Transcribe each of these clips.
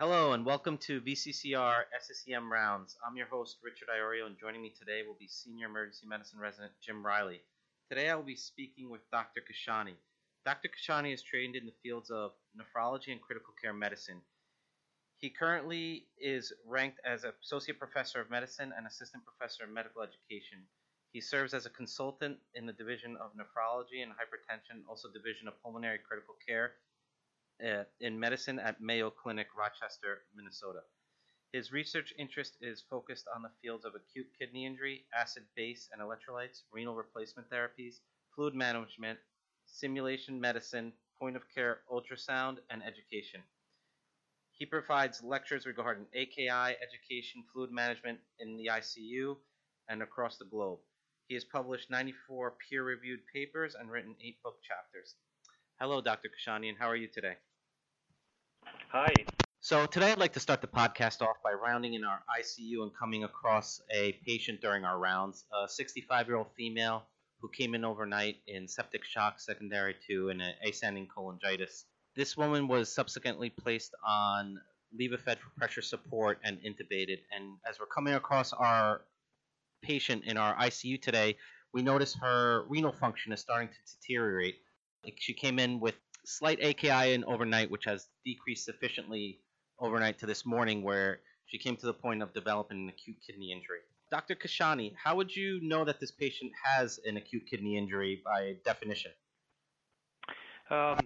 Hello and welcome to VCCR SCCM Rounds. I'm your host, Richard Iuorio, and joining me today will be Senior Emergency Medicine Resident Jim Reilly. Today I will be speaking with Dr. Kashani. Dr. Kashani is trained in the fields of nephrology and critical care medicine. He currently is ranked as Associate Professor of Medicine and Assistant Professor of Medical Education. He serves as a consultant in the Division of Nephrology and Hypertension, also Division of Pulmonary Critical Care uh, in medicine at Mayo Clinic, Rochester, Minnesota. His research interest is focused on the fields of acute kidney injury, acid base and electrolytes, renal replacement therapies, fluid management, simulation medicine, point of care ultrasound, and education. He provides lectures regarding AKI, education, fluid management in the ICU, and across the globe. He has published 94 peer reviewed papers and written eight book chapters. Hello, Dr. Kashanian. How are you today? Hi. So, today I'd like to start the podcast off by rounding in our ICU and coming across a patient during our rounds, a 65 year old female who came in overnight in septic shock secondary to an ascending cholangitis. This woman was subsequently placed on Levophed for pressure support and intubated. And as we're coming across our patient in our ICU today, we notice her renal function is starting to deteriorate. She came in with slight AKI in overnight, which has decreased sufficiently overnight to this morning, where she came to the point of developing an acute kidney injury. Dr. Kashani, how would you know that this patient has an acute kidney injury by definition? Um,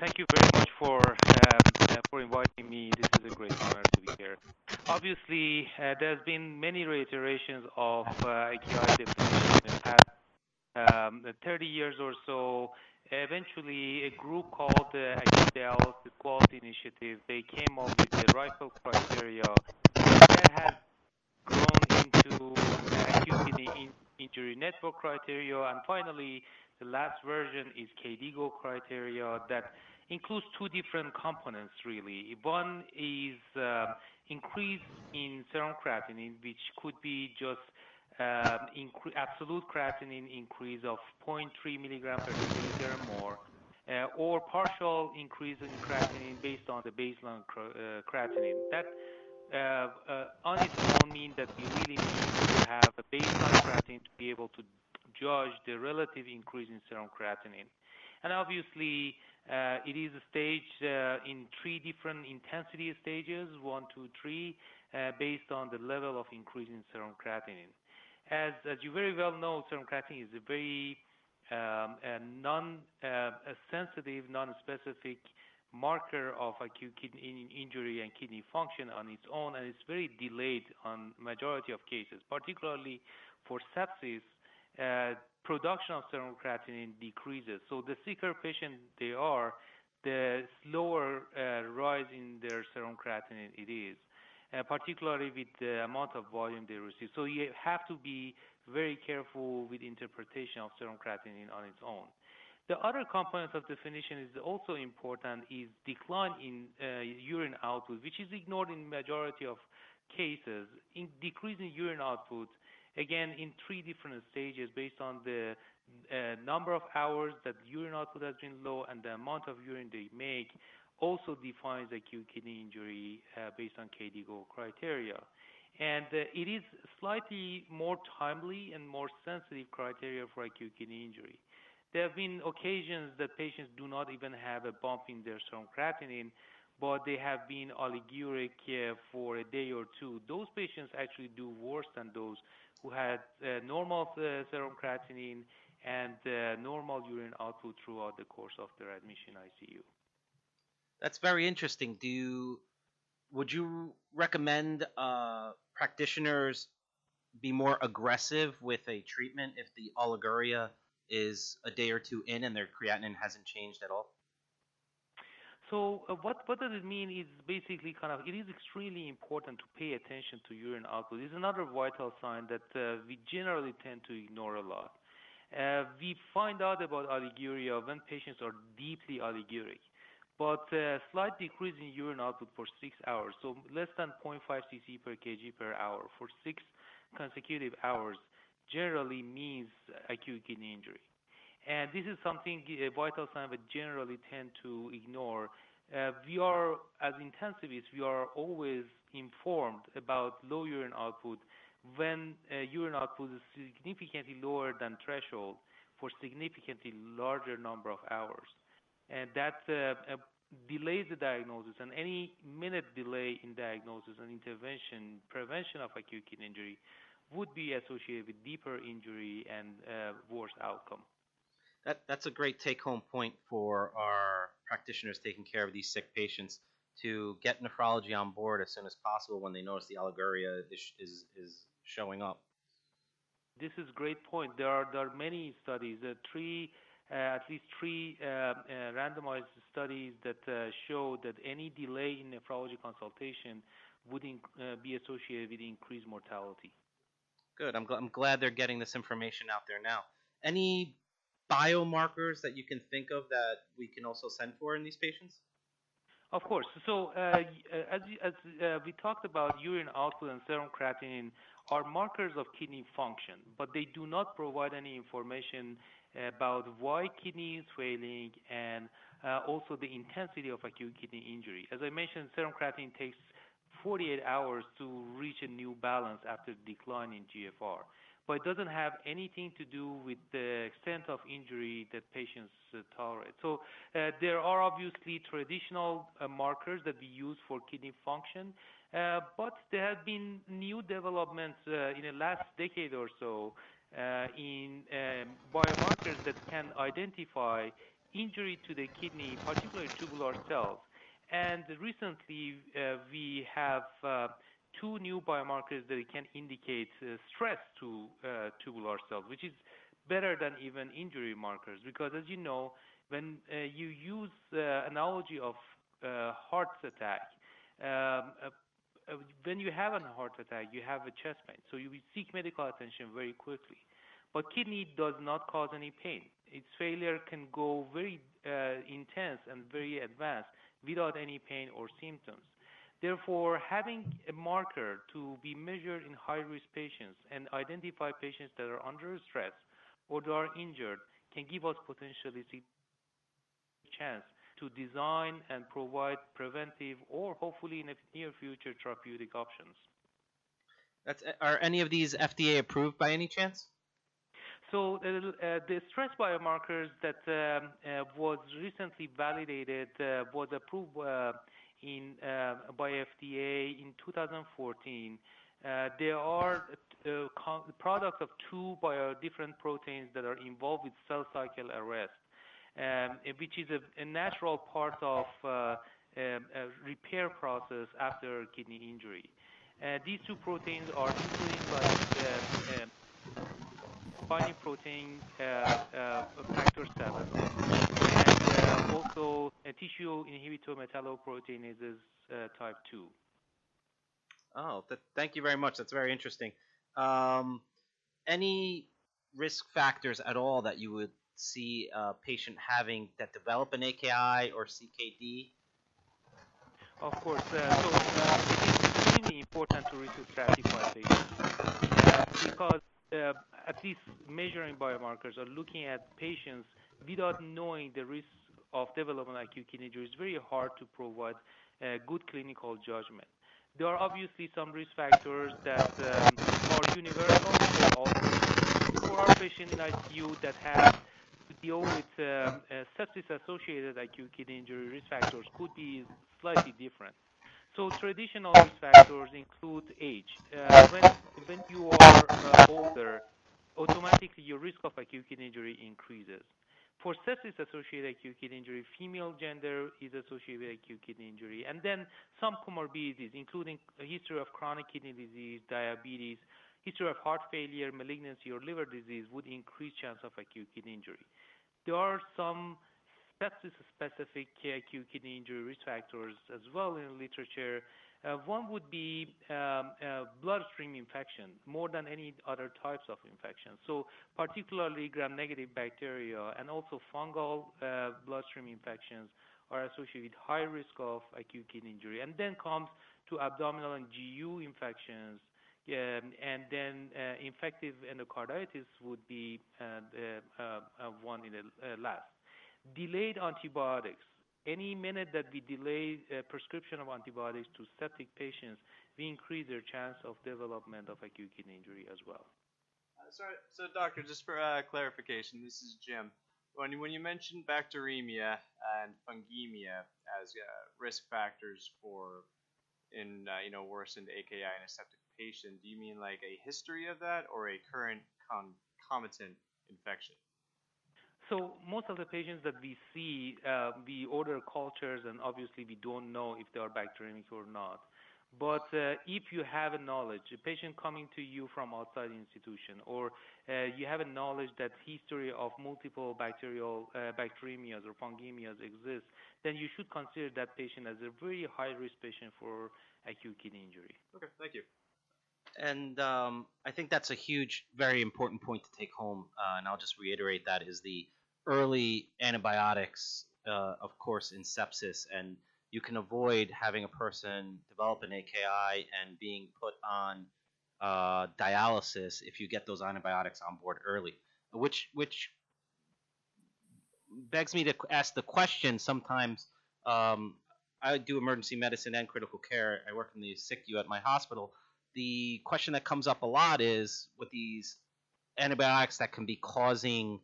thank you very much for um, uh, for inviting me. This is a great honor to be here. Obviously, uh, there's been many reiterations of uh, AKI definition in the past um, 30 years or so eventually a group called ACDL, the Quality Initiative, they came up with the RIFLE criteria that has grown into acute injury network criteria, and finally the last version is KDIGO criteria that includes two different components really. One is uh, increase in serum creatinine, which could be just um, absolute creatinine increase of 0.3 milligram per deciliter or more, uh, or partial increase in creatinine based on the baseline uh, creatinine. That uh, on its own means that we really need to have a baseline creatinine to be able to judge the relative increase in serum creatinine. And obviously, it is staged in three different intensity stages, one, two, three, based on the level of increase in serum creatinine. As, you very well know, serum creatinine is a very um, non-sensitive, uh, non-specific marker of acute kidney injury and kidney function on its own, and it's very delayed on majority of cases, particularly for sepsis. Uh, production of serum creatinine decreases. So the sicker patient they are, the slower uh, rise in their serum creatinine it is. Uh, particularly with the amount of volume they receive. So you have to be very careful with interpretation of serum creatinine on its own. The other component of definition is also important is decline in uh, urine output, which is ignored in majority of cases. In decreasing urine output, again in three different stages based on the uh, number of hours that urine output has been low and the amount of urine they make also defines acute kidney injury uh, based on KDIGO criteria. And uh, it is slightly more timely and more sensitive criteria for acute kidney injury. There have been occasions that patients do not even have a bump in their serum creatinine, but they have been oliguric uh, for a day or two. Those patients actually do worse than those who had normal serum creatinine and normal urine output throughout the course of their admission ICU. That's very interesting. Do you, would you recommend uh, practitioners be more aggressive with a treatment if the oliguria is a day or two in and their creatinine hasn't changed at all? So uh, what what does it mean? Is basically kind of it is extremely important to pay attention to urine output. It's another vital sign that uh, we generally tend to ignore a lot. Uh, we find out about oliguria when patients are deeply oliguric but a uh, slight decrease in urine output for six hours, so less than 0.5 cc per kg per hour for six consecutive hours generally means acute kidney injury. And this is something, a vital sign we generally tend to ignore. uh, we are, as intensivists, we are always informed about low urine output when uh, urine output is significantly lower than threshold for significantly larger number of hours. And that uh, uh, delays the diagnosis, and any minute delay in diagnosis and intervention, prevention of acute kidney injury would be associated with deeper injury and uh, worse outcome. That, that's a great take home point for our practitioners taking care of these sick patients to get nephrology on board as soon as possible when they notice the oliguria is, is, is showing up. This is a great point. There are, there are many studies, uh, three, at least three uh, uh randomized studies that uh, show that any delay in nephrology consultation would uh, be associated with increased mortality. Good. I'm, gl- I'm glad they're getting this information out there now. Any biomarkers that you can think of that we can also send for in these patients? Of course. So uh, as, as uh, we talked about, urine output and serum creatinine are markers of kidney function, but they do not provide any information about why kidney is failing and uh, also the intensity of acute kidney injury. As I mentioned, serum creatinine takes 48 hours to reach a new balance after decline in GFR but it doesn't have anything to do with the extent of injury that patients uh, tolerate. So uh, there are obviously traditional uh, markers that we use for kidney function, uh, but there have been new developments uh, in the last decade or so in um, biomarkers that can identify injury to the kidney, particularly tubular cells. And recently, we have two new biomarkers that can indicate uh, stress to uh, tubular cells, which is better than even injury markers. Because as you know, when uh, you use uh, analogy of uh, heart attack, um, uh, when you have a heart attack, you have a chest pain, so you seek medical attention very quickly. But kidney does not cause any pain. Its failure can go very intense and very advanced without any pain or symptoms. Therefore, having a marker to be measured in high-risk patients and identify patients that are under stress or that are injured can give us potentially a chance to design and provide preventive or hopefully in the near future therapeutic options. That's, are any of these FDA approved by any chance? So uh, the stress biomarkers that um, uh, was recently validated uh, was approved uh, in uh, by FDA in 2014. Uh, there are uh, products of two bio different proteins that are involved with cell cycle arrest, um, which is a, a, natural part of um, a repair process after kidney injury. these two proteins are including like um, binding protein factor 7 uh, also a tissue inhibitor metalloproteinases uh, type 2. Oh, th- thank you very much. That's very interesting. Um, any risk factors at all that you would see a patient having that develop an AKI or CKD? Of course. Uh, so uh, it is extremely important to risk stratify patients because uh, at least measuring biomarkers or looking at patients without knowing the risk of development acute kidney injury, is very hard to provide a good clinical judgment. There are obviously some risk factors that um, are universal for our patients in ICU that have deal with um, uh, sepsis-associated acute kidney injury risk factors could be slightly different. So traditional risk factors include age. Uh, when, when you are uh, older, automatically your risk of acute kidney injury increases. For sepsis-associated acute kidney injury, female gender is associated with acute kidney injury, and then some comorbidities, including a history of chronic kidney disease, diabetes, history of heart failure, malignancy, or liver disease would increase chance of acute kidney injury. There are some sepsis-specific acute kidney injury risk factors as well in the literature, uh, one would be um, uh, bloodstream infection more than any other types of infection. So particularly gram-negative bacteria and also fungal uh, bloodstream infections are associated with high risk of acute kidney injury. And then comes to abdominal and GU infections, Um, and then uh, infective endocarditis would be uh, the uh, uh one in the uh, last. Delayed antibiotics any minute that we delay uh, prescription of antibiotics to septic patients, we increase their chance of development of acute kidney injury as well. Sorry, so doctor, just for clarification, this is Jim. When you mentioned bacteremia and fungemia as risk factors for in you know worsened AKI in a septic patient, do you mean like a history of that or a current concomitant infection? So most of the patients that we see, uh, we order cultures, and obviously we don't know if they are bacteremic or not. But uh, if you have a knowledge, a patient coming to you from outside the institution, or uh, you have a knowledge that history of multiple bacterial uh, bacteremias or fungemias exists, then you should consider that patient as a very high risk patient for acute kidney injury. Okay, thank you. And um, I think that's a huge, very important point to take home. Uh, and I'll just reiterate that is the early antibiotics, uh, of course, in sepsis and you can avoid having a person develop an AKI and being put on uh, dialysis if you get those antibiotics on board early, which which begs me to ask the question. Sometimes um, I do emergency medicine and critical care. I work in the SICU at my hospital. The question that comes up a lot is with these antibiotics that can be causing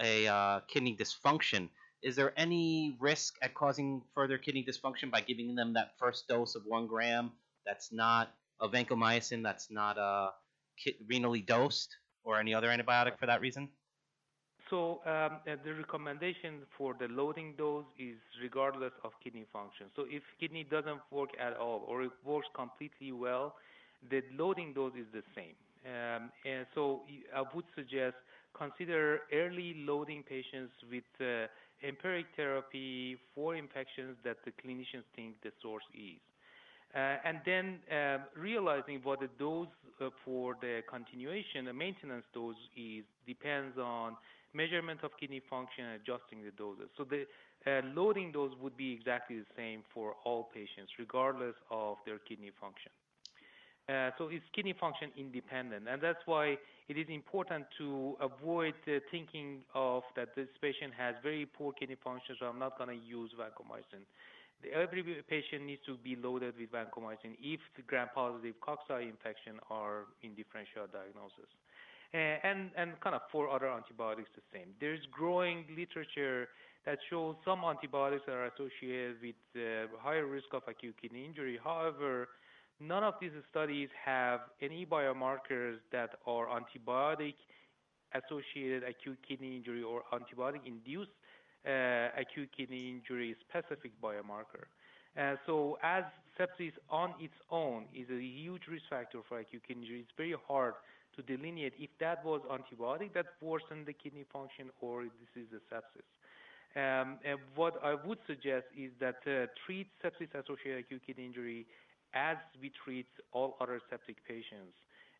a uh, kidney dysfunction is there any risk at causing further kidney dysfunction by giving them that first dose of one gram that's not a vancomycin, that's not a renally dosed, or any other antibiotic for that reason? So um, uh, the recommendation for the loading dose is regardless of kidney function. So if kidney doesn't work at all or it works completely well, the loading dose is the same. Um, and so I would suggest consider early loading patients with uh, empiric therapy for infections that the clinicians think the source is. Uh, and then uh, realizing what the dose uh, for the continuation, the maintenance dose is, depends on measurement of kidney function and adjusting the doses. So the uh, loading dose would be exactly the same for all patients, regardless of their kidney function. Uh, so it's kidney function independent, and that's why it is important to avoid uh, thinking of that this patient has very poor kidney function, so I'm not going to use vancomycin. Every patient needs to be loaded with vancomycin if the gram-positive cocci infection are in differential diagnosis. And, and kind of for other antibiotics the same. There's growing literature that shows some antibiotics are associated with uh, higher risk of acute kidney injury. However, None of these studies have any biomarkers that are antibiotic associated acute kidney injury or antibiotic induced uh, acute kidney injury specific biomarker. Uh, so as sepsis on its own is a huge risk factor for acute kidney injury, it's very hard to delineate if that was antibiotic that worsened the kidney function or this is a sepsis. Um, and what I would suggest is that uh, treat sepsis-associated acute kidney injury as we treat all other septic patients.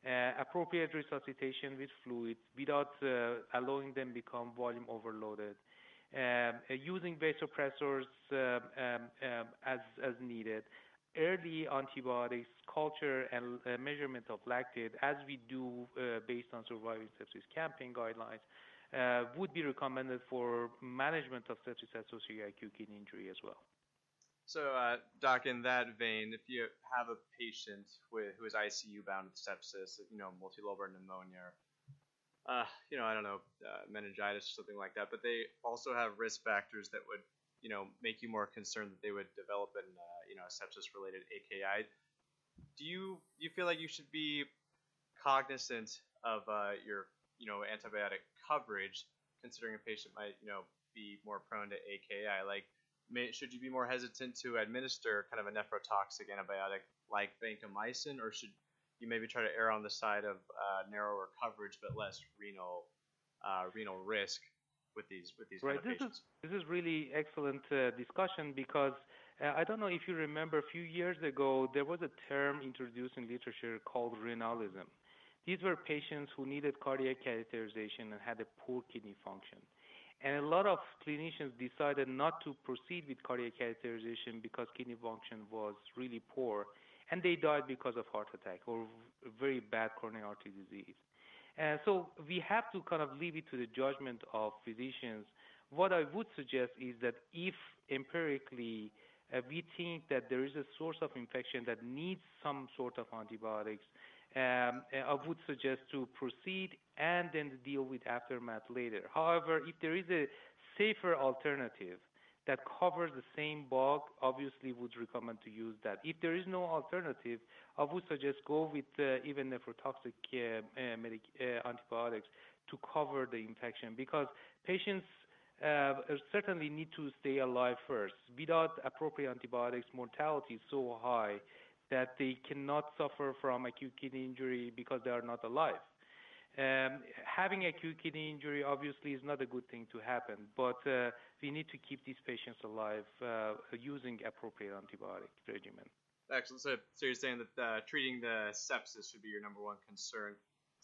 Uh, appropriate resuscitation with fluids without uh, allowing them become volume overloaded. Um, uh, using vasopressors um, um, um, as, as needed. Early antibiotics, culture, and uh, measurement of lactate, as we do uh, based on surviving sepsis campaign guidelines, uh, would be recommended for management of sepsis-associated acute kidney injury as well. So, uh, Doc, in that vein, if you have a patient with, who is ICU bound with sepsis, you know, multilobar pneumonia, uh, you know, I don't know, uh, meningitis or something like that, but they also have risk factors that would, you know, make you more concerned that they would develop an, uh, you know, sepsis-related AKI. Do you you feel like you should be cognizant of uh, your, you know, antibiotic coverage, considering a patient might, you know, be more prone to AKI? Like, may, should you be more hesitant to administer kind of a nephrotoxic antibiotic like vancomycin, or should you maybe try to err on the side of uh, narrower coverage but less renal uh, renal risk with these with these right. Kind of this patients? is this is really excellent uh, discussion because uh, I don't know if you remember a few years ago there was a term introduced in literature called renalism. These were patients who needed cardiac catheterization and had a poor kidney function. And a lot of clinicians decided not to proceed with cardiac catheterization because kidney function was really poor, and they died because of heart attack or very bad coronary artery disease. And so we have to kind of leave it to the judgment of physicians What I would suggest is that if empirically uh, we think that there is a source of infection that needs some sort of antibiotics, um, I would suggest to proceed and then deal with aftermath later. However, if there is a safer alternative that covers the same bug, obviously would recommend to use that. If there is no alternative, I would suggest go with uh, even nephrotoxic uh, uh, medic- uh, antibiotics to cover the infection because patients uh, certainly need to stay alive first. Without appropriate antibiotics, mortality is so high that they cannot suffer from acute kidney injury because they are not alive. Um, having acute kidney injury obviously is not a good thing to happen, but uh, we need to keep these patients alive uh, using appropriate antibiotic regimen. Excellent. So, so you're saying that uh, treating the sepsis should be your number one concern.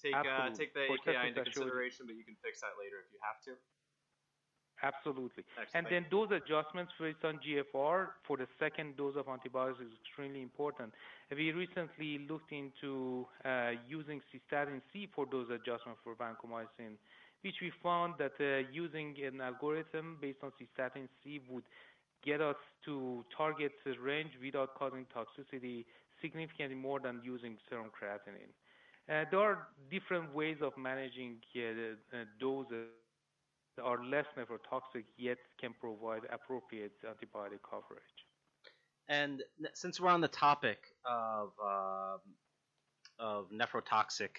Take uh, take the For AKI into consideration, but you can fix that later if you have to. Absolutely. Excellent. And then those adjustments based on GFR for the second dose of antibiotics is extremely important. We recently looked into uh, using cystatin C for those adjustment for vancomycin, which we found that uh, using an algorithm based on cystatin C would get us to target range without causing toxicity significantly more than using serum creatinine. Uh, there are different ways of managing uh, doses are less nephrotoxic yet can provide appropriate antibiotic coverage. And since we're on the topic of um, of nephrotoxic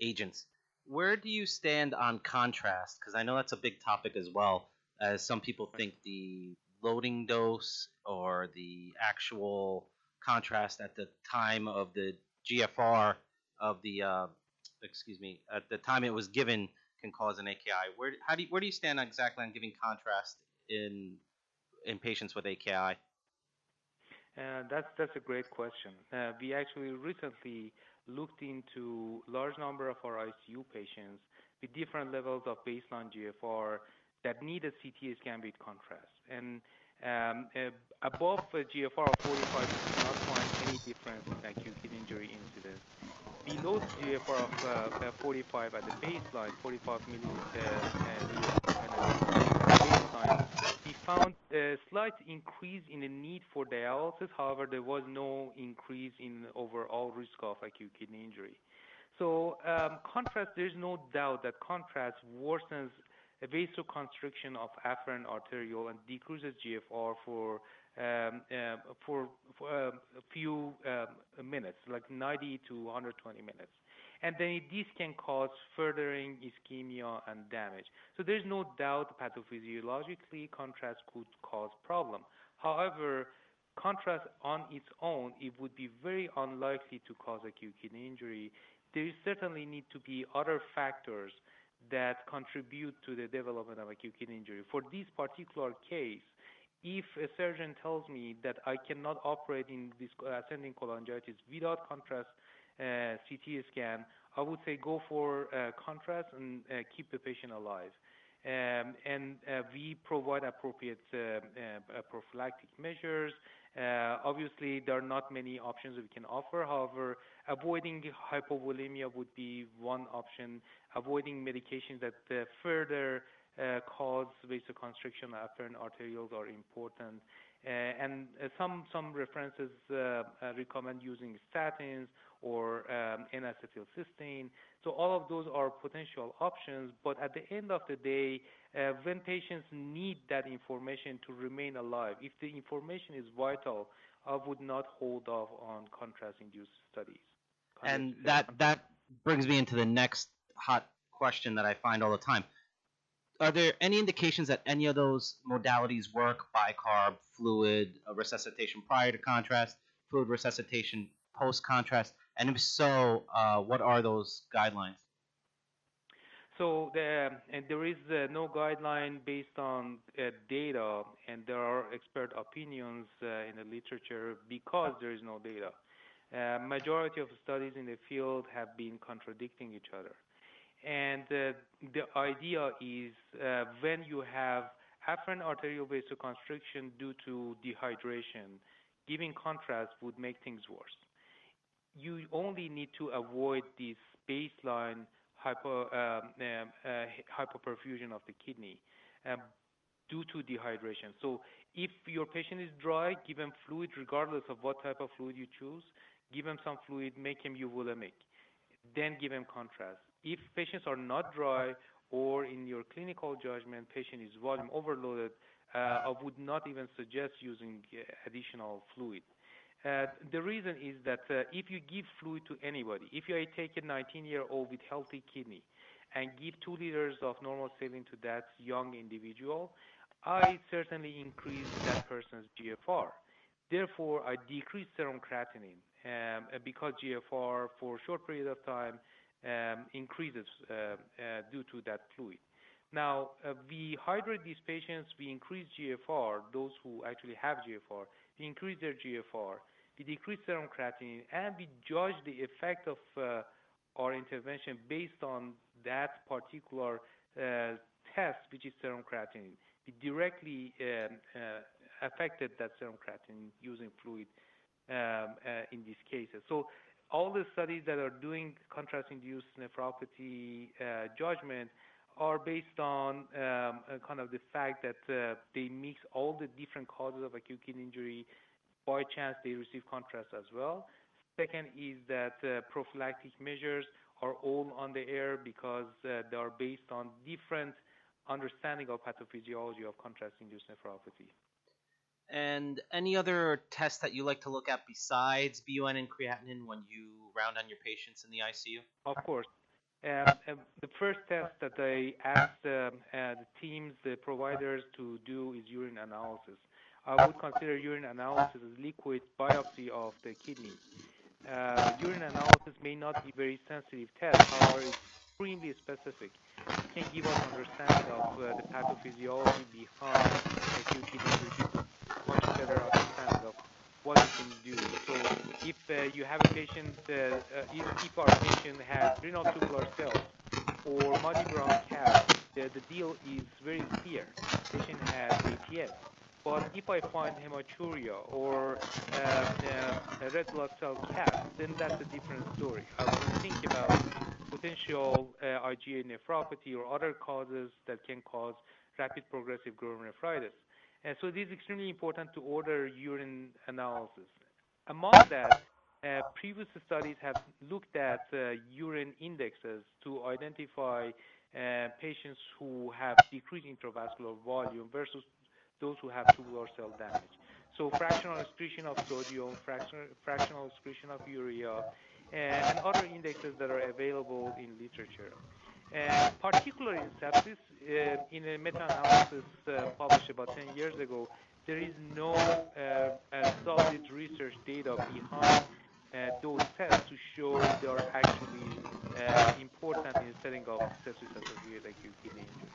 agents, where do you stand on contrast? Because I know that's a big topic as well. As some people think the loading dose or the actual contrast at the time of the GFR of the uh, excuse me at the time it was given can cause an AKI. Where how do you, where do you stand exactly on giving contrast in in patients with AKI? Uh, that's that's a great question. Uh, we actually recently looked into large number of our ICU patients with different levels of baseline GFR that need a CT scan with contrast. And um, uh, above a GFR of 45, we did not find any difference in acute kidney injury incidence below GFR of uh, 45 at the baseline, 45 milliliter baseline, we found a slight increase in the need for dialysis. However, there was no increase in overall risk of acute kidney injury. So um, contrast, there's no doubt that contrast worsens vasoconstriction of afferent arteriole and decreases GFR for uh, for, for uh, a few um, minutes, like 90 to 120 minutes. And then this can cause furthering ischemia and damage. So there's no doubt pathophysiologically contrast could cause problem. However, contrast on its own, it would be very unlikely to cause acute kidney injury. There certainly need to be other factors that contribute to the development of acute kidney injury. For this particular case, if a surgeon tells me that I cannot operate in this ascending cholangitis without contrast uh, CT scan, I would say go for uh, contrast and uh, keep the patient alive. Um, and uh, we provide appropriate uh, uh, prophylactic measures. obviously, there are not many options we can offer. However, avoiding hypovolemia would be one option. Avoiding medications that further cause vasoconstriction afferent arterioles are important. Uh, and uh, some some references recommend using statins or um, N-acetylcysteine. So all of those are potential options. But at the end of the day, uh, when patients need that information to remain alive, if the information is vital, I would not hold off on contrast-induced studies. and that that brings me into the next hot question that I find all the time are there any indications that any of those modalities work? Bicarb fluid uh, resuscitation prior to contrast fluid resuscitation post contrast and if so uh, what are those guidelines? So the, there is uh, no guideline based on uh, data and there are expert opinions uh, in the literature because there is no data. Uh, majority of studies in the field have been contradicting each other and uh, the idea is uh, when you have afferent arterial vasoconstriction due to dehydration, giving contrast would make things worse. You only need to avoid this baseline hypo, um, um, uh, hypoperfusion of the kidney. Um, due to dehydration. So if your patient is dry, give him fluid regardless of what type of fluid you choose. Give him some fluid, make him euvolemic. Then give him contrast. If patients are not dry or in your clinical judgment, patient is volume overloaded, uh, I would not even suggest using uh, additional fluid. Uh, the reason is that if you give fluid to anybody, if you take a 19-year-old with healthy kidney and give two liters of normal saline to that young individual, I certainly increase that person's GFR. Therefore, I decrease serum creatinine um, because GFR for a short period of time increases uh, uh, due to that fluid. Now, uh, we hydrate these patients, we increase GFR, those who actually have GFR, we increase their GFR, we decrease serum creatinine, and we judge the effect of our intervention based on that particular test, which is serum creatinine. We directly um, affected that serum creatinine using fluid um, in these cases. All the studies that are doing contrast-induced nephropathy uh, judgment are based on um, kind of the fact that uh, they mix all the different causes of acute kidney injury. By chance, they receive contrast as well. Second is that uh, prophylactic measures are all on the air because uh, they are based on different understanding of pathophysiology of contrast-induced nephropathy. And any other tests that you like to look at besides BUN and creatinine when you round on your patients in the ICU? Of course. Um, the first test that I asked um, uh, the teams, the providers to do is urine analysis. I would consider urine analysis as liquid biopsy of the kidney. Uh, urine analysis may not be very sensitive test, however, it's extremely specific. It can give us understanding of uh, the pathophysiology behind acute kidney disease, much better understanding of what it can do. So if uh, you have a patient, uh, uh, if, if, our patient has renal tubular cells or muddy brown cast, the, the deal is very clear. Patient has ATN. But if I find hematuria or uh, uh, a red blood cell cast, then that's a different story. I will think about potential IgA nephropathy or other causes that can cause rapid progressive glomerulonephritis. And so it is extremely important to order urine analysis. Among that, uh, previous studies have looked at uh, urine indexes to identify uh, patients who have decreased intravascular volume versus those who have tubular cell damage. So fractional excretion of sodium, fractional, fractional excretion of urea, and other indexes that are available in literature. And particularly in sepsis, uh, in a meta-analysis uh, published about 10 years ago, there is no uh, solid research data behind uh, those tests to show they are actually uh, important in setting up sepsis-associated acute kidney injury.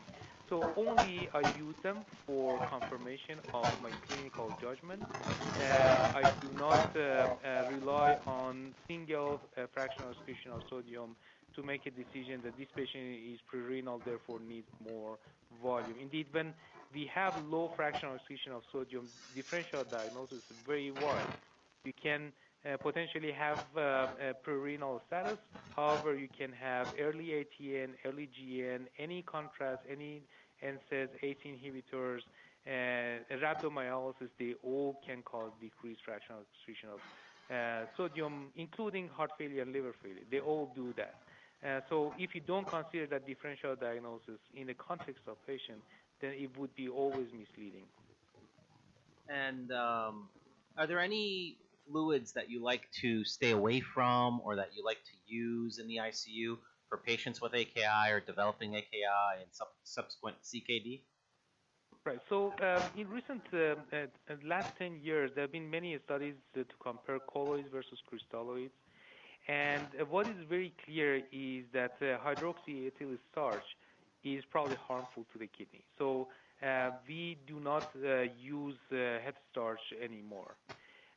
So only I use them for confirmation of my clinical judgment. Uh, I do not uh, uh, rely on single uh, fractional excretion of sodium to make a decision that this patient is pre-renal, therefore needs more volume. Indeed, when we have low fractional excretion of sodium, differential diagnosis is very wide. You can uh, potentially have uh, pre-renal status. However, you can have early ATN, early GN, any contrast, any NSAIDs, ACE inhibitors, and rhabdomyolysis, they all can cause decreased fractional excretion of uh, sodium, including heart failure and liver failure. They all do that. Uh, so if you don't consider that differential diagnosis in the context of patient, then it would be always misleading. And um, are there any fluids that you like to stay away from or that you like to use in the ICU for patients with AKI or developing AKI and sub- subsequent CKD? Right. So um, in recent uh, uh, last 10 years, there have been many studies to compare colloids versus crystalloids. And uh, what is very clear is that uh, hydroxyethyl starch is probably harmful to the kidney. So uh, we do not uh, use head starch anymore.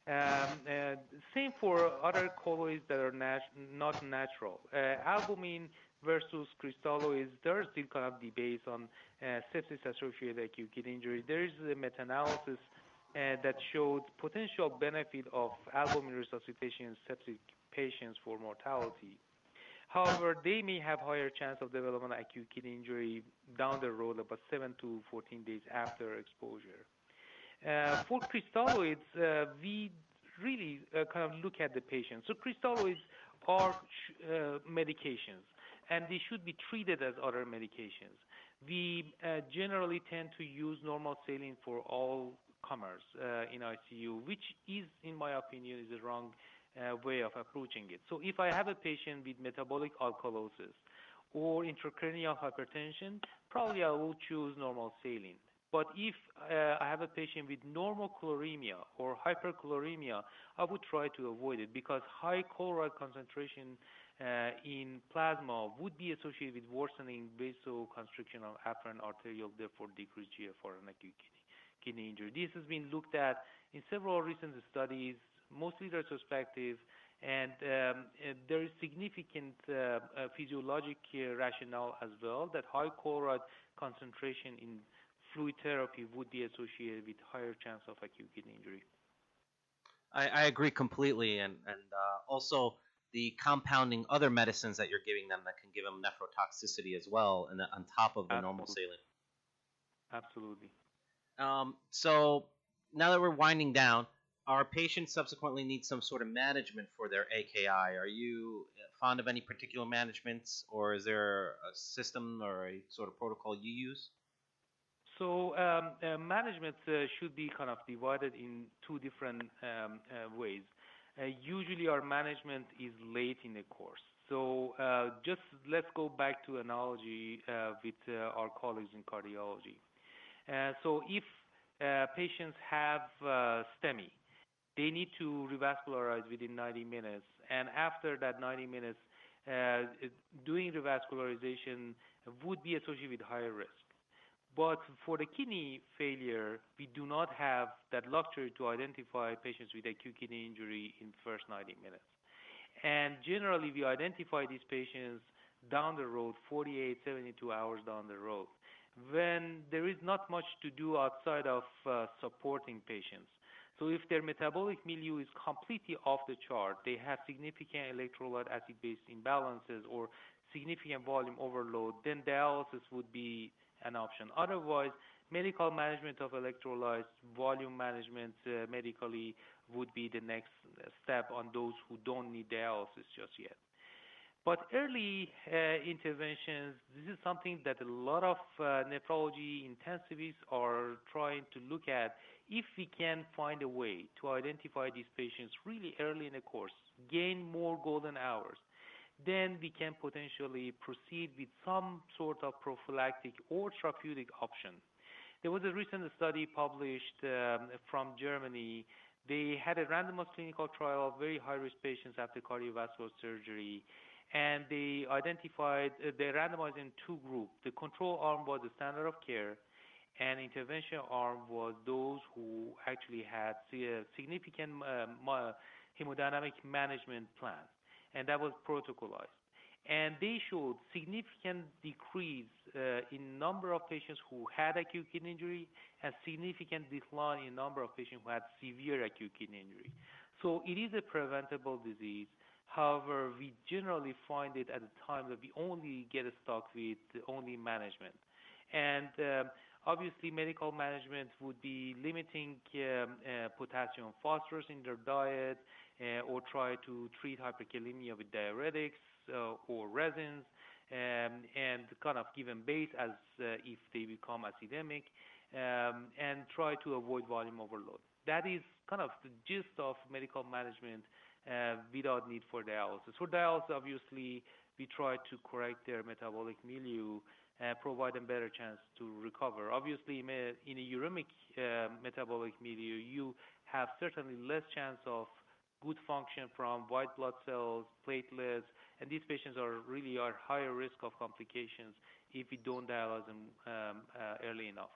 Um, uh, same for other colloids that are nat not natural. Uh, albumin versus crystalloids, there's still kind of debates on uh, sepsis-associated acute kidney injury. There is a meta-analysis uh, that showed potential benefit of albumin resuscitation in septic patients for mortality. However, they may have higher chance of development of acute kidney injury down the road, about 7 to 14 days after exposure. Uh, for crystalloids, uh, we really uh, kind of look at the patient. So crystalloids are uh, medications, and they should be treated as other medications. We uh, generally tend to use normal saline for all comers uh, in ICU, which is, in my opinion, is a wrong uh, way of approaching it. So if I have a patient with metabolic alkalosis or intracranial hypertension, probably I will choose normal saline. But if uh, I have a patient with normal chloremia or hyperchloremia, I would try to avoid it because high chloride concentration uh, in plasma would be associated with worsening vasoconstriction of afferent arteriole, therefore decreased GFR and acute kidney, kidney injury. This has been looked at in several recent studies, mostly retrospective, and um, there is significant uh, uh, physiologic uh, rationale as well that high chloride concentration in fluid therapy would be associated with higher chance of acute kidney injury. I, I agree completely, and and uh, also the compounding other medicines that you're giving them that can give them nephrotoxicity as well, and on top of the Absolutely. normal saline. Absolutely. Um, so now that we're winding down, our patients subsequently need some sort of management for their AKI. Are you fond of any particular managements, or is there a system or a sort of protocol you use? So um, uh, management uh, should be kind of divided in two different um, uh, ways. Uh, usually our management is late in the course. So uh, just let's go back to analogy uh, with uh, our colleagues in cardiology. Uh, so if uh, patients have uh, STEMI, they need to revascularize within 90 minutes, and after that 90 minutes, uh, doing revascularization would be associated with higher risk. But for the kidney failure, we do not have that luxury to identify patients with acute kidney injury in first 90 minutes. And generally, we identify these patients down the road, 48, 72 hours down the road, when there is not much to do outside of uh, supporting patients. So if their metabolic milieu is completely off the chart, they have significant electrolyte acid-base imbalances or significant volume overload, then dialysis would be an option. Otherwise, medical management of electrolytes, volume management uh, medically would be the next step on those who don't need dialysis just yet. But early uh, interventions, this is something that a lot of uh, nephrology intensivists are trying to look at. If we can find a way to identify these patients really early in the course, gain more golden hours, then we can potentially proceed with some sort of prophylactic or therapeutic option. There was a recent study published um, from Germany. They had a randomized clinical trial of very high risk patients after cardiovascular surgery, and they identified, uh, they randomized in two groups. The control arm was the standard of care, and intervention arm was those who actually had uh, significant um, hemodynamic management plan and that was protocolized. And they showed significant decrease uh, in number of patients who had acute kidney injury and significant decline in number of patients who had severe acute kidney injury. So it is a preventable disease. However, we generally find it at a time that we only get stuck with only management. And um, obviously, medical management would be limiting um, uh, potassium phosphorus in their diet, uh, or try to treat hyperkalemia with diuretics uh, or resins, um, and kind of give them base as if they become acidemic, um, and try to avoid volume overload. That is kind of the gist of medical management without need for dialysis. For dialysis, obviously, we try to correct their metabolic milieu provide them better chance to recover. Obviously, in a uremic uh, metabolic milieu, you have certainly less chance of good function from white blood cells, platelets, and these patients are really at higher risk of complications if we don't dialyze them um, uh, early enough.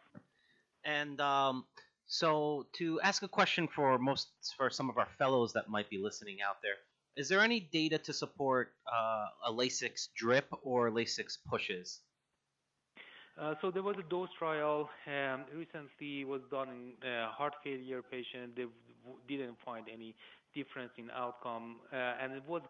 And um, so, to ask a question for most for some of our fellows that might be listening out there, is there any data to support uh, a Lasix drip or Lasix pushes? Uh, so there was a dose trial um, recently was done in uh, heart failure patient. They didn't find any difference in outcome, uh, and it was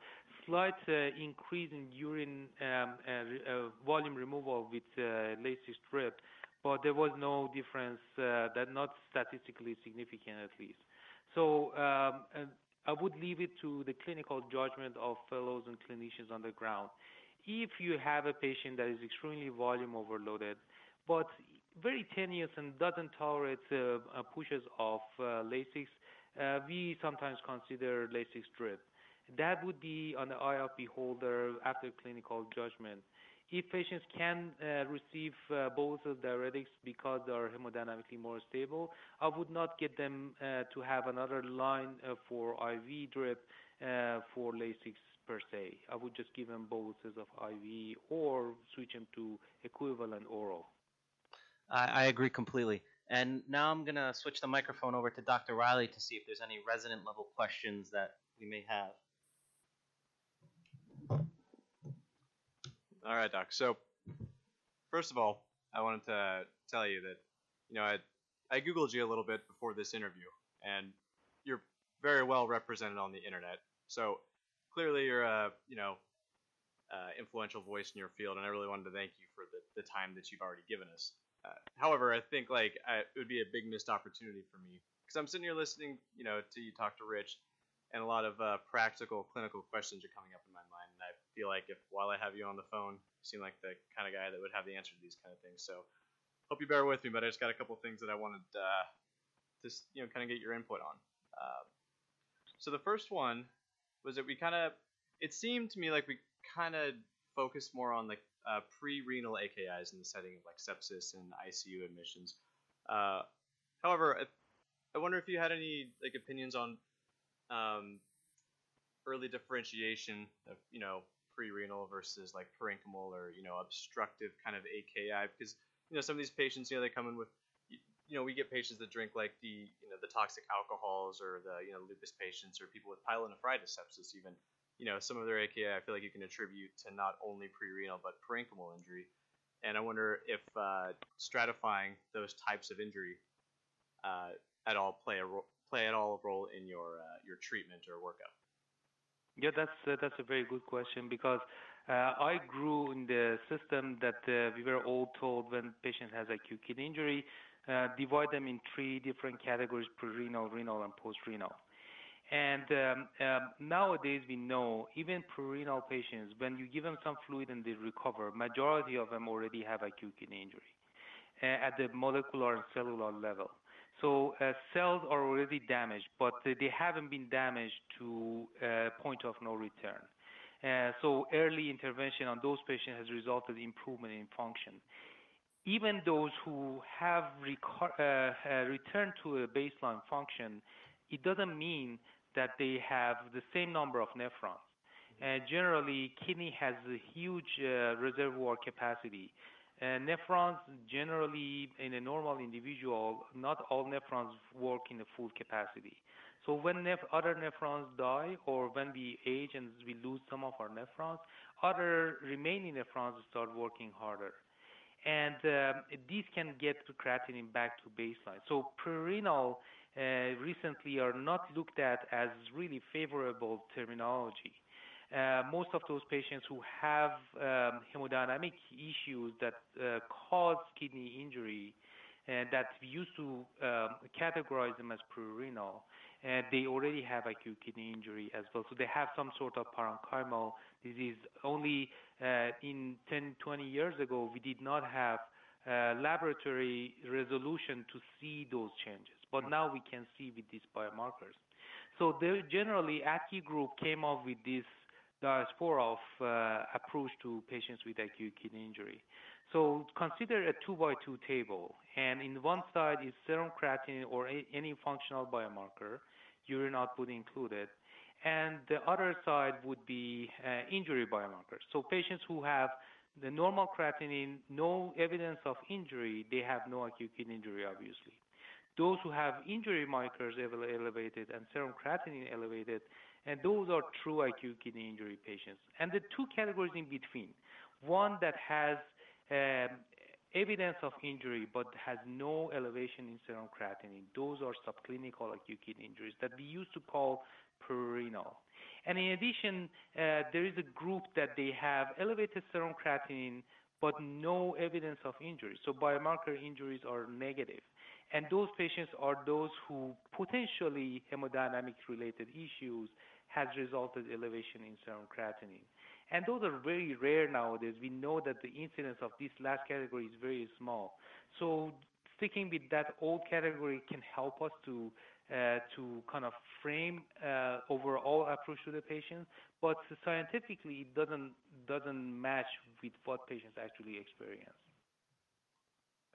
slight uh, increase in urine um, uh, volume removal with Lasix drip, but there was no difference, that not statistically significant at least. So um, I would leave it to the clinical judgment of fellows and clinicians on the ground. If you have a patient that is extremely volume overloaded, but very tenuous and doesn't tolerate uh, uh, pushes of uh, Lasix, we sometimes consider Lasix drip. That would be on the eye of beholder after clinical judgment. If patients can receive both of diuretics because they are hemodynamically more stable, I would not get them to have another line for IV drip for Lasix per se. I would just give them bolus of IV or switch them to equivalent oral. I, I agree completely. And now I'm gonna switch the microphone over to Dr. Reilly to see if there's any resident level questions that we may have. All right, Doc. So, first of all, I wanted to tell you that, you know, I, I Googled you a little bit before this interview, and you're very well represented on the internet. So, clearly you're a, you know, uh, influential voice in your field, and I really wanted to thank you for the, the time that you've already given us. Uh, however, I think like I, it would be a big missed opportunity for me because I'm sitting here listening, you know, to you talk to Rich, and a lot of uh, practical clinical questions are coming up in my mind, and I feel like if while I have you on the phone, you seem like the kind of guy that would have the answer to these kind of things. So, hope you bear with me, but I just got a couple things that I wanted uh, to you know kind of get your input on. Um, so the first one was that we kind of it seemed to me like we kind of focused more on like uh, pre-renal AKIs in the setting of like sepsis and ICU admissions. Uh, however, I, I, wonder if you had any like opinions on um, early differentiation of you know pre-renal versus like parenchymal or you know obstructive kind of AKI because you know some of these patients you know they come in with you know we get patients that drink like the you know the toxic alcohols or the you know lupus patients or people with pyelonephritis sepsis even you know, some of their AKI I feel like you can attribute to not only pre-renal but parenchymal injury. And I wonder if uh, stratifying those types of injury uh, at all play a ro- play at all a role in your uh, your treatment or workup. Yeah, that's uh, that's a very good question because uh, I grew in the system that uh, we were all told when patient has acute kidney injury, divide them in three different categories: pre-renal, renal, and post-renal. And um, um, nowadays we know even pre-renal patients, when you give them some fluid and they recover, majority of them already have acute kidney injury uh, at the molecular and cellular level. So uh, cells are already damaged, but they haven't been damaged to uh, point of no return. Uh, so early intervention on those patients has resulted in improvement in function. Even those who have uh, uh, returned to a baseline function, it doesn't mean that they have the same number of nephrons. And generally, kidney has a huge uh, reservoir capacity. And nephrons generally, in a normal individual, not all nephrons work in the full capacity. So when nef- other nephrons die, or when we age and we lose some of our nephrons, other remaining nephrons start working harder. And uh, these can get creatinine back to baseline. So prerenal uh, recently are not looked at as really favorable terminology. Uh, most of those patients who have um, hemodynamic issues that uh, cause kidney injury and that we used to um, categorize them as pre-renal, they already have acute kidney injury as well. So they have some sort of parenchymal disease. Only uh, in 10, 20 years ago, we did not have uh, laboratory resolution to see those changes but now we can see with these biomarkers. So generally, ADQI group came up with this diaspora of uh, approach to patients with acute kidney injury. So consider a two by two table, and in one side is serum creatinine or any functional biomarker, urine output included, and the other side would be uh, injury biomarkers. So patients who have the normal creatinine, no evidence of injury, they have no acute kidney injury, obviously. Those who have injury markers elevated and serum creatinine elevated, and those are true acute kidney injury patients. And the two categories in between, one that has um, evidence of injury but has no elevation in serum creatinine, those are subclinical acute kidney injuries that we used to call prerenal. And in addition, uh, there is a group that they have elevated serum creatinine but no evidence of injury. So biomarker injuries are negative. And those patients are those who potentially hemodynamic related issues has resulted elevation in serum creatinine. And those are very rare nowadays. We know that the incidence of this last category is very small. So sticking with that old category can help us to to kind of frame uh, overall approach to the patient, but scientifically it doesn't doesn't match with what patients actually experience.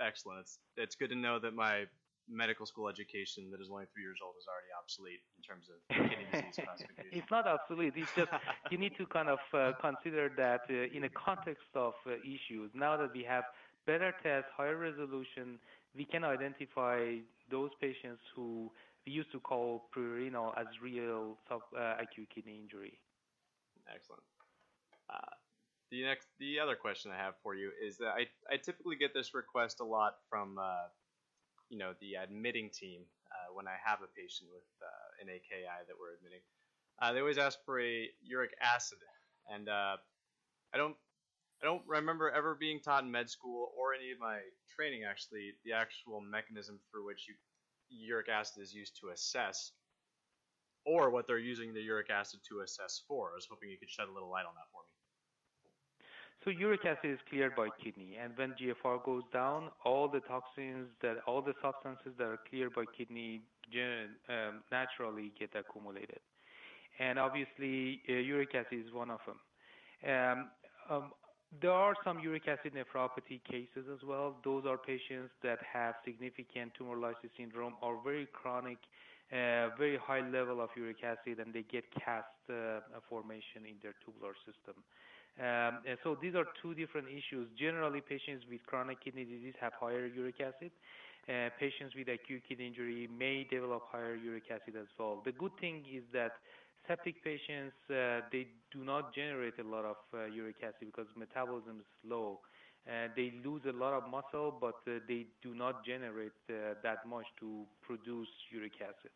Excellent. It's, it's good to know that my medical school education that is only three years old is already obsolete in terms of kidney disease classification. it's not obsolete. It's just you need to kind of uh, consider that uh, in a context of uh, issues. Now that we have better tests, higher resolution, we can identify those patients who we used to call prerenal as real sub, uh, acute kidney injury. Excellent. Uh, the next, the other question I have for you is that I, I typically get this request a lot from uh, you know the admitting team uh, when I have a patient with uh, an AKI that we're admitting. Uh, they always ask for a uric acid, and I don't I don't remember ever being taught in med school or any of my training actually the actual mechanism through which you, uric acid is used to assess, or what they're using the uric acid to assess for. I was hoping you could shed a little light on that for me. So uric acid is cleared by kidney, and when GFR goes down, all the toxins that all the substances that are cleared by kidney um, naturally get accumulated, and obviously uh, uric acid is one of them. Um, um, there are some uric acid nephropathy cases as well. Those are patients that have significant tumor lysis syndrome or very chronic, uh, very high level of uric acid, and they get cast uh, formation in their tubular system. Um, and so these are two different issues. Generally, patients with chronic kidney disease have higher uric acid. Uh, patients with acute kidney injury may develop higher uric acid as well. The good thing is that septic patients, uh, they do not generate a lot of uh, uric acid because metabolism is slow. Uh, they lose a lot of muscle, but they do not generate that much to produce uric acid.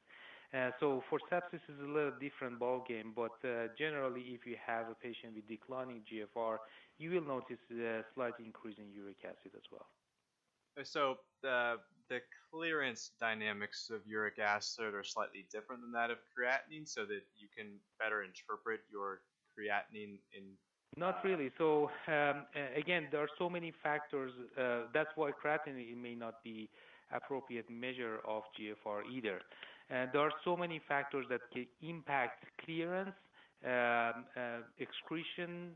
So for sepsis is a little different ball game, but generally if you have a patient with declining GFR, you will notice a slight increase in uric acid as well. Uh, so the the clearance dynamics of uric acid are slightly different than that of creatinine, so that you can better interpret your creatinine in. Not uh, really. So um, again, there are so many factors. Uh, that's why creatinine may not be appropriate measure of GFR either. And there are so many factors that can impact clearance, um, uh, excretion,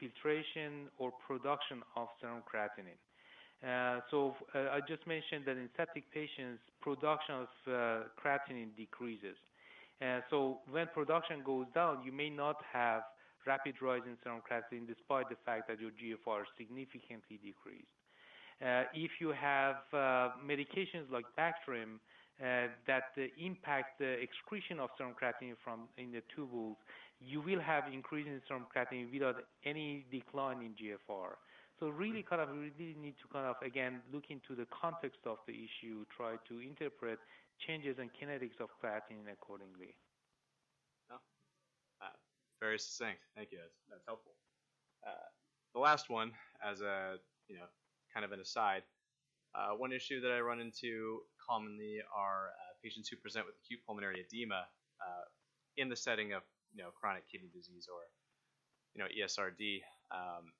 filtration, or production of serum creatinine. Uh, so uh, I just mentioned that in septic patients, production of uh, creatinine decreases. so when production goes down, you may not have rapid rise in serum creatinine despite the fact that your GFR significantly decreased. if you have medications like Bactrim, that impact the excretion of serum creatinine from in the tubules, you will have increase in serum creatinine without any decline in GFR. So really kind of we really need to kind of again look into the context of the issue, try to interpret changes in kinetics of creatinine accordingly. Oh, uh, very succinct. Thank you. That's, that's helpful. Uh, the last one, as a you know, kind of an aside, uh, one issue that I run into commonly are uh, patients who present with acute pulmonary edema uh, in the setting of you know chronic kidney disease or you know ESRD. Um,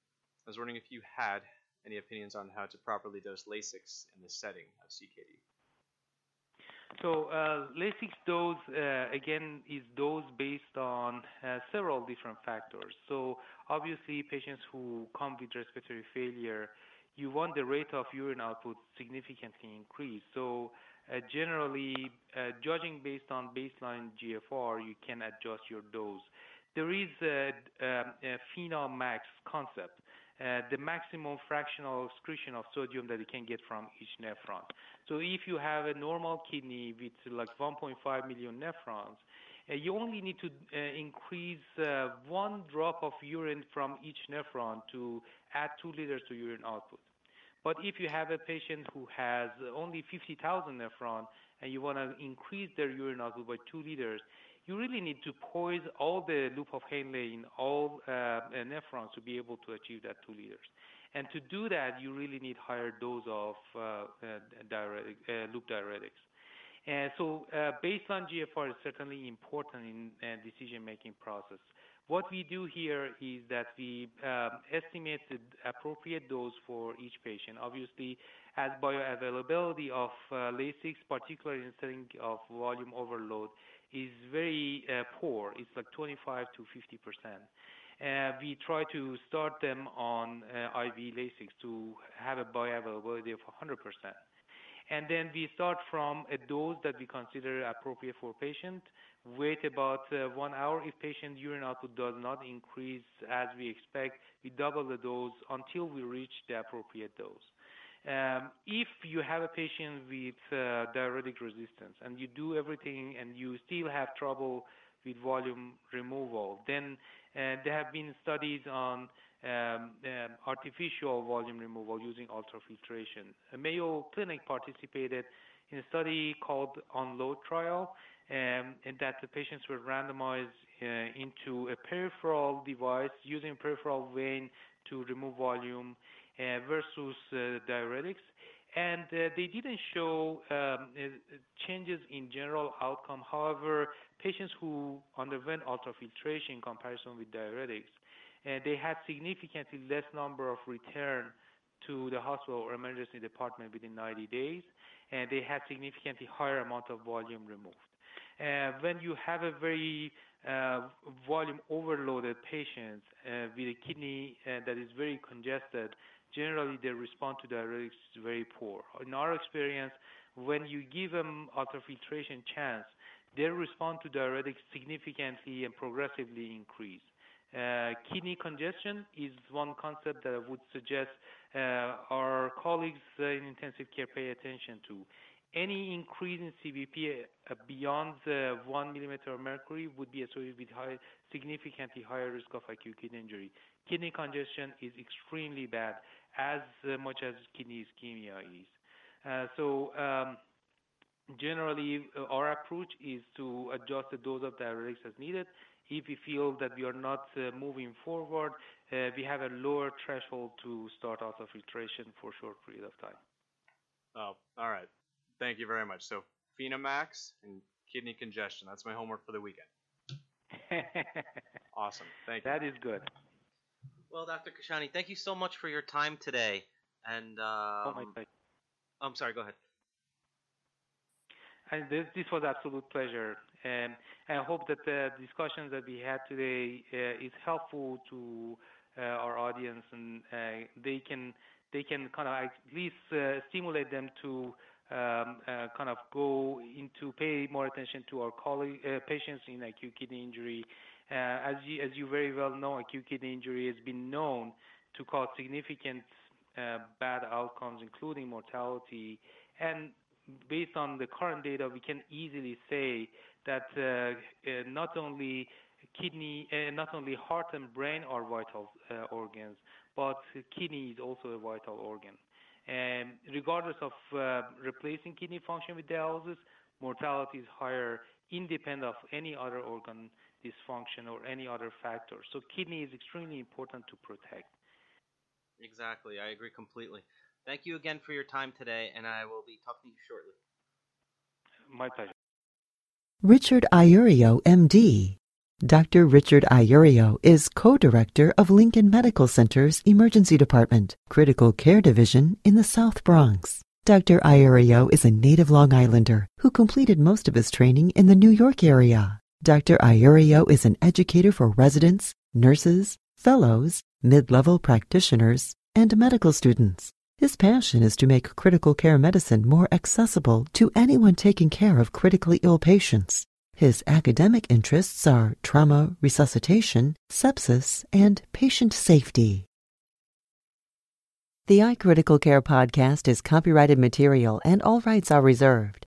I was wondering if you had any opinions on how to properly dose Lasix in the setting of CKD. So uh, Lasix dose uh, again is dose based on uh, several different factors. So obviously patients who come with respiratory failure you want the rate of urine output significantly increased. So uh, generally, uh, judging based on baseline GFR, you can adjust your dose. There is a, a, a FENa max concept, uh, the maximum fractional excretion of sodium that you can get from each nephron. So if you have a normal kidney with like 1.5 million nephrons, uh, you only need to uh, increase uh, one drop of urine from each nephron to add 2 liters to urine output. But if you have a patient who has only 50,000 nephron and you want to increase their urine output by 2 liters, you really need to poise all the loop of Henle in all uh, nephrons to be able to achieve that two liters. And to do that, you really need higher dose of uh, uh, diuretic, uh, loop diuretics. And so uh, baseline GFR is certainly important in uh, decision-making process. What we do here is that we um, estimate the appropriate dose for each patient. Obviously, as bioavailability of uh, Lasix, particularly in setting of volume overload, is very uh, poor. It's like 25 to 50 percent. Uh, we try to start them on uh, IV Lasix to have a bioavailability of 100 percent. And then we start from a dose that we consider appropriate for patient. Wait about one hour. If patient urine output does not increase as we expect, we double the dose until we reach the appropriate dose. Um, if you have a patient with uh, diuretic resistance and you do everything and you still have trouble with volume removal, then uh, there have been studies on um, um, artificial volume removal using ultrafiltration. A Mayo Clinic participated in a study called Unload trial, um, and that the patients were randomized uh, into a peripheral device using peripheral vein to remove volume versus uh, diuretics. And uh, they didn't show um, changes in general outcome. However, patients who underwent ultrafiltration in comparison with diuretics, they had significantly less number of return to the hospital or emergency department within 90 days, and they had significantly higher amount of volume removed. Uh, when you have a very uh, volume overloaded patient uh, with a kidney that is very congested, generally their response to diuretics is very poor. In our experience, when you give them ultrafiltration chance, their response to diuretics significantly and progressively increase. Uh, kidney congestion is one concept that I would suggest uh, our colleagues in intensive care pay attention to. Any increase in CVP uh, beyond 1 millimeter of mercury would be associated with high, significantly higher risk of acute kidney injury. Kidney congestion is extremely bad as much as kidney ischemia is. Uh, so um, generally, uh, our approach is to adjust the dose of diuretics as needed. If we feel that we are not uh, moving forward, uh, we have a lower threshold to start ultrafiltration for a short period of time. Oh, all right. Thank you very much. So FENa max and kidney congestion. That's my homework for the weekend. awesome. Thank you. That is good. Well, Dr. Kashani, thank you so much for your time today. And um, oh, I'm sorry. Go ahead. And this, this was absolute pleasure, and I hope that the discussions that we had today uh, is helpful to uh, our audience, and uh, they can they can kind of at least uh, stimulate them to um, uh, kind of go into pay more attention to our colleague, uh, patients in acute kidney injury as you, as you very well know, acute kidney injury has been known to cause significant uh, bad outcomes, including mortality. And based on the current data, we can easily say that uh, uh not only kidney, uh, not only heart and brain are vital uh, organs, but kidney is also a vital organ. And regardless of replacing kidney function with dialysis, mortality is higher independent of any other organ dysfunction or any other factor. So kidney is extremely important to protect. Exactly, I agree completely. Thank you again for your time today, and I will be talking to you shortly. My pleasure. Richard Iuorio, MD. Dr. Richard Iuorio is co-director of Lincoln Medical Center's Emergency Department, Critical Care Division in the South Bronx. Dr. Iuorio is a native Long Islander who completed most of his training in the New York area. Dr. Iuorio is an educator for residents, nurses, fellows, mid-level practitioners, and medical students. His passion is to make critical care medicine more accessible to anyone taking care of critically ill patients. His academic interests are trauma, resuscitation, sepsis, and patient safety. The iCritical Care podcast is copyrighted material and all rights are reserved.